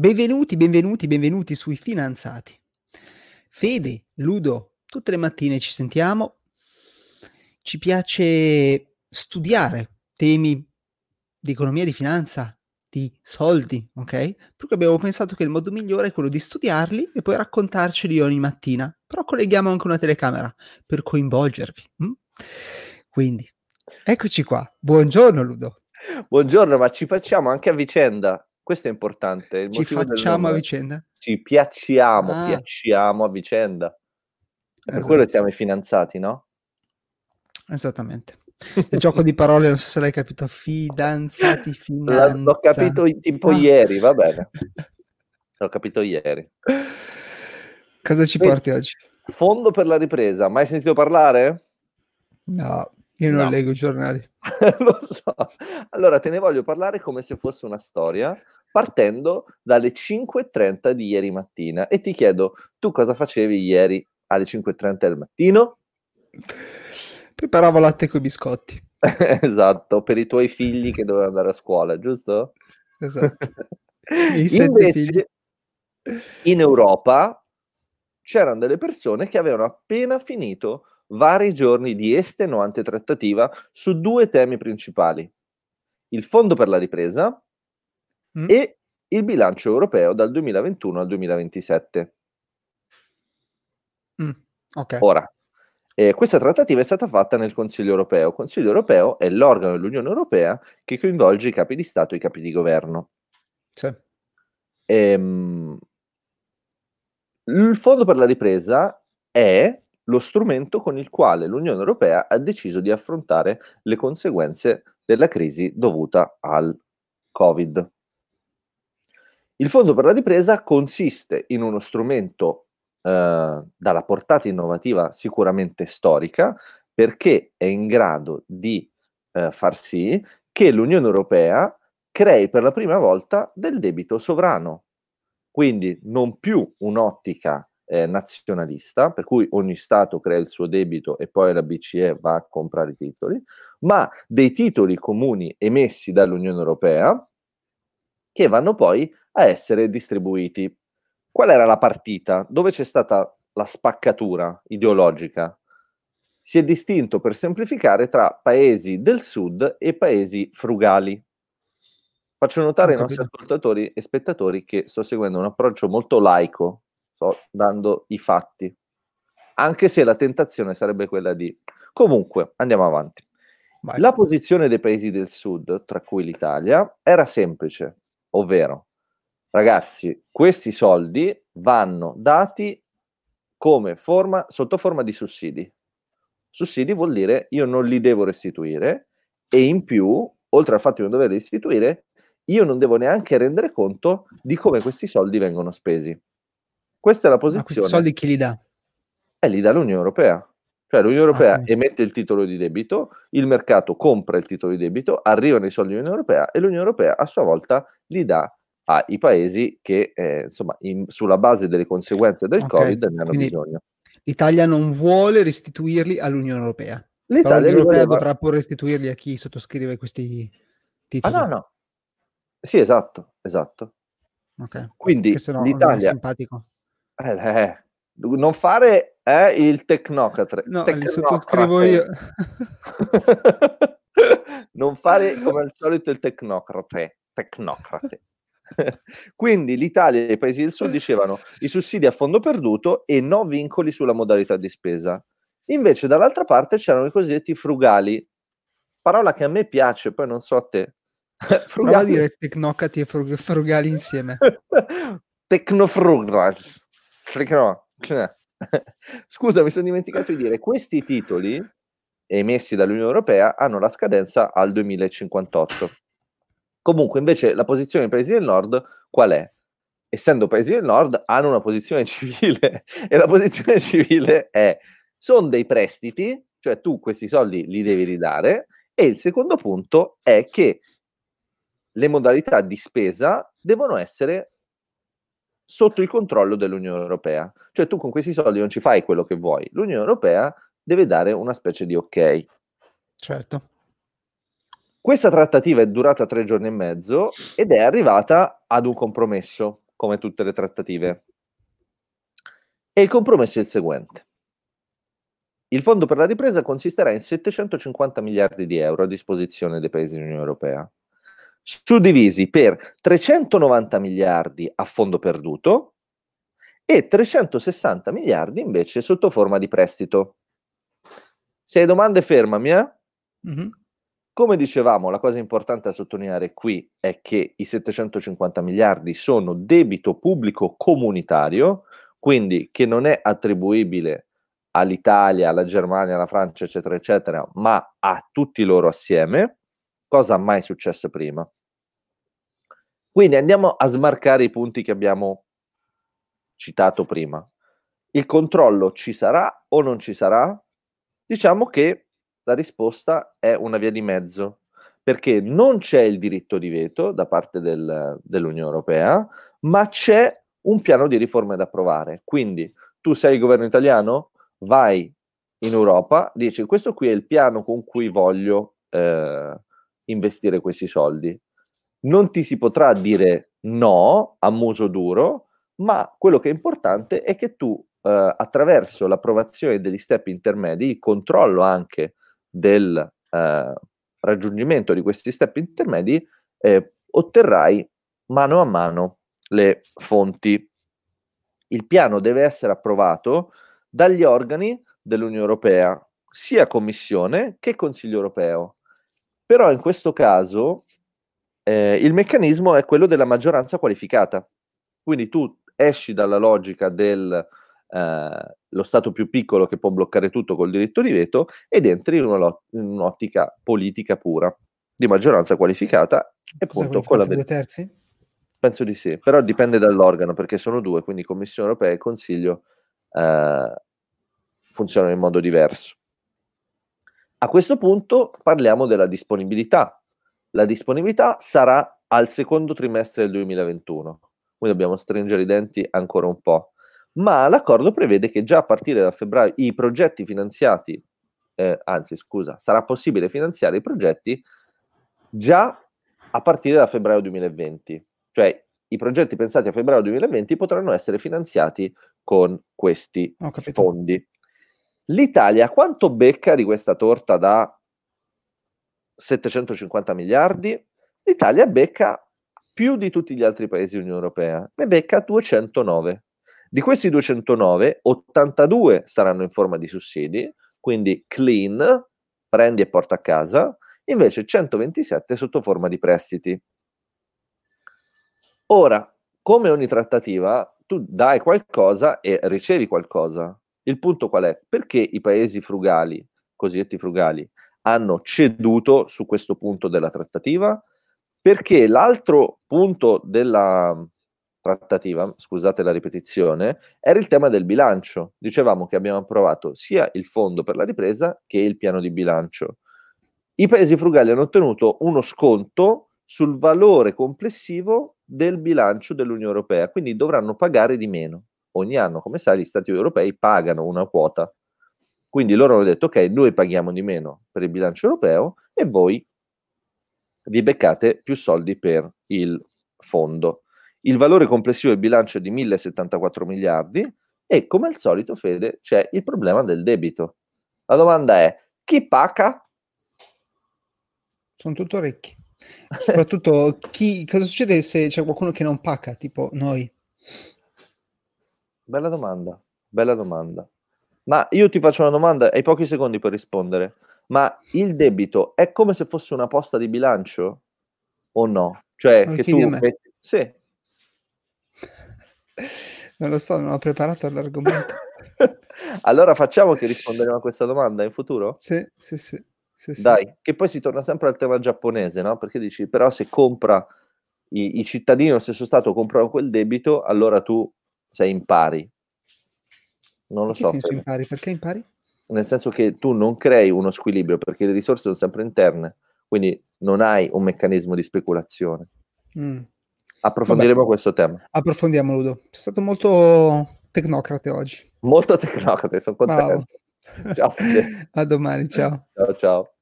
Benvenuti, benvenuti, benvenuti sui finanziati. Fede, Ludo, tutte le mattine ci sentiamo. Ci piace studiare temi di economia, di finanza, di soldi, ok? Per cui abbiamo pensato che il modo migliore è quello di studiarli e poi raccontarceli ogni mattina. Però colleghiamo anche una telecamera per coinvolgervi. Hm? Quindi, eccoci qua. Buongiorno Ludo. Buongiorno, ma ci facciamo anche a vicenda. Questo è importante. Il ci facciamo a vicenda? Ci piacciamo, ah. piacciamo a vicenda. Per esatto. quello siamo i finanziati, no? Esattamente. Il gioco di parole, non so se l'hai capito, fidanzati, finanza. L'ho capito tipo ah. ieri, va bene. L'ho capito ieri. Cosa ci porti oggi? Fondo per la ripresa, mai sentito parlare? No, io non no. leggo i giornali. Lo so. Allora, te ne voglio parlare come se fosse una storia, partendo dalle 5.30 di ieri mattina. E ti chiedo, tu cosa facevi ieri alle 5.30 del mattino? Preparavo latte con i biscotti. esatto, per i tuoi figli che dovevano andare a scuola, giusto? Esatto. Invece, in Europa c'erano delle persone che avevano appena finito vari giorni di estenuante trattativa su due temi principali. Il fondo per la ripresa mm. e il bilancio europeo dal 2021 al 2027. Mm. Okay. Ora, eh, questa trattativa è stata fatta nel Consiglio europeo. Il Consiglio europeo è l'organo dell'Unione europea che coinvolge i capi di Stato e i capi di governo. Sì. Ehm, il Fondo per la ripresa è lo strumento con il quale l'Unione Europea ha deciso di affrontare le conseguenze della crisi dovuta al Covid. Il Fondo per la ripresa consiste in uno strumento eh, dalla portata innovativa sicuramente storica, perché è in grado di eh, far sì che l'Unione Europea crei per la prima volta del debito sovrano. Quindi non più un'ottica eh, nazionalista, per cui ogni Stato crea il suo debito e poi la BCE va a comprare i titoli, ma dei titoli comuni emessi dall'Unione Europea che vanno poi a essere distribuiti Qual era la partita? Dove c'è stata la spaccatura ideologica? Si è distinto, per semplificare, tra paesi del sud e paesi frugali. Faccio notare ai nostri ascoltatori e spettatori che sto seguendo un approccio molto laico, sto dando i fatti, anche se la tentazione sarebbe quella di... Comunque, andiamo avanti. Vai. La posizione dei paesi del sud, tra cui l'Italia, era semplice, ovvero Ragazzi, questi soldi vanno dati come forma, sotto forma di sussidi. Sussidi vuol dire io non li devo restituire e in più, oltre al fatto di non doverli restituire, io non devo neanche rendere conto di come questi soldi vengono spesi. Questa è la posizione. Ma questi soldi chi li dà? Eh, li dà l'Unione Europea. Cioè l'Unione Europea ah, emette il titolo di debito, il mercato compra il titolo di debito, arrivano i soldi dell'Unione Europea e l'Unione Europea a sua volta li dà ai paesi che, eh, insomma, in, sulla base delle conseguenze del okay. Covid ne hanno Quindi bisogno. L'Italia non vuole restituirli all'Unione Europea. L'Italia l'Unione Europea voleva... dovrà poi restituirli a chi sottoscrive questi titoli. Ah, no, no. Sì, esatto, esatto. Ok. Quindi no, l'Italia... simpatico. Eh, eh, non fare eh, il tecnocrate. No, tecnocrate. li sottoscrivo io. non fare come al solito il tecnocrate. Tecnocrate. Quindi l'Italia e i paesi del sud dicevano i sussidi a fondo perduto e no vincoli sulla modalità di spesa. Invece dall'altra parte c'erano i cosiddetti frugali, parola che a me piace, poi non so a te. frugali. Prova a dire tecnocrati e frug- frugali insieme. Tecnofrugali. Scusa, mi sono dimenticato di dire, questi titoli emessi dall'Unione Europea hanno la scadenza al 2058. Comunque, invece, la posizione dei paesi del nord qual è? Essendo paesi del nord, hanno una posizione civile e la posizione civile è: sono dei prestiti, cioè tu questi soldi li devi ridare. E il secondo punto è che le modalità di spesa devono essere sotto il controllo dell'Unione Europea. Cioè tu con questi soldi non ci fai quello che vuoi. L'Unione Europea deve dare una specie di ok. Certo. Questa trattativa è durata tre giorni e mezzo ed è arrivata ad un compromesso. come tutte le trattative. E il compromesso è il seguente. Il fondo per la ripresa consisterà in 750 miliardi di euro a disposizione dei paesi dell'Unione Europea, suddivisi per 390 miliardi a fondo perduto e 360 miliardi invece sotto forma di prestito. Se hai domande fermami, eh? Mm-hmm. Come dicevamo, la cosa importante da sottolineare qui è che i 750 miliardi sono debito pubblico comunitario, quindi che non è attribuibile all'Italia, alla Germania, alla Francia, eccetera, eccetera, ma a tutti loro assieme, cosa mai successo prima. Quindi andiamo a smarcare i punti che abbiamo citato prima. Il controllo ci sarà o non ci sarà? Diciamo che la risposta è una via di mezzo, perché non c'è il diritto di veto da parte del, dell'Unione Europea, ma c'è un piano di riforme da approvare. Quindi tu sei il governo italiano, vai in Europa, dici questo qui è il piano con cui voglio eh, investire questi soldi. Non ti si potrà dire no a muso duro, ma quello che è importante è che tu eh, attraverso l'approvazione degli step intermedi, il controllo anche del eh, raggiungimento di questi step intermedi, eh, otterrai mano a mano le fonti. Il piano deve essere approvato dagli organi dell'Unione Europea, sia Commissione che Consiglio Europeo. Però in questo caso eh, il meccanismo è quello della maggioranza qualificata. Quindi tu esci dalla logica del eh, lo Stato più piccolo che può bloccare tutto col diritto di veto ed entri in, una, in un'ottica politica pura di maggioranza qualificata e appunto con la due terzi? Penso di sì, però dipende dall'organo perché sono due, quindi Commissione europea e Consiglio eh, funzionano in modo diverso. A questo punto parliamo della disponibilità. La disponibilità sarà al secondo trimestre del 2021, quindi dobbiamo stringere i denti ancora un po' ma l'accordo prevede che già a partire da febbraio i progetti finanziati, eh, anzi scusa, sarà possibile finanziare i progetti già a partire da febbraio 2020, cioè i progetti pensati a febbraio 2020 potranno essere finanziati con questi fondi. L'Italia quanto becca di questa torta da 750 miliardi? L'Italia becca più di tutti gli altri paesi dell'Unione Europea, ne becca 209. Di questi 209, 82 saranno in forma di sussidi, quindi clean, prendi e porta a casa, invece 127 sotto forma di prestiti. Ora, come ogni trattativa, tu dai qualcosa e ricevi qualcosa. Il punto qual è? Perché i paesi frugali, cosiddetti frugali, hanno ceduto su questo punto della trattativa? Perché l'altro punto della, trattativa, scusate la ripetizione, era il tema del bilancio. Dicevamo che abbiamo approvato sia il fondo per la ripresa che il piano di bilancio. I paesi frugali hanno ottenuto uno sconto sul valore complessivo del bilancio dell'Unione Europea, quindi dovranno pagare di meno. Ogni anno, come sai, gli Stati europei pagano una quota. Quindi loro hanno detto, ok, noi paghiamo di meno per il bilancio europeo e voi vi beccate più soldi per il fondo. Il valore complessivo del bilancio è di 1074 miliardi e come al solito, Fede, c'è il problema del debito. La domanda è, chi paga? Sono tutto ricchi. Soprattutto, chi, cosa succede se c'è qualcuno che non paga, tipo noi? Bella domanda, bella domanda. Ma io ti faccio una domanda, hai pochi secondi per rispondere. Ma il debito è come se fosse una posta di bilancio o no? Cioè, non che tu metti... Sì, non lo so, non ho preparato l'argomento. allora facciamo che risponderemo a questa domanda in futuro? Sì, sì, sì. sì Dai, sì. che poi si torna sempre al tema giapponese, no? Perché dici, però se compra i, i cittadini dello stesso Stato comprano quel debito, allora tu sei in pari. Non lo so. Senso impari? Perché impari? Nel senso che tu non crei uno squilibrio perché le risorse sono sempre interne, quindi non hai un meccanismo di speculazione. Mm. Approfondiremo Vabbè, questo tema. Approfondiamo, Ludo. Sei stato molto tecnocrate oggi. Molto tecnocrate, sono contento. Ciao. a domani, ciao. Ciao, ciao.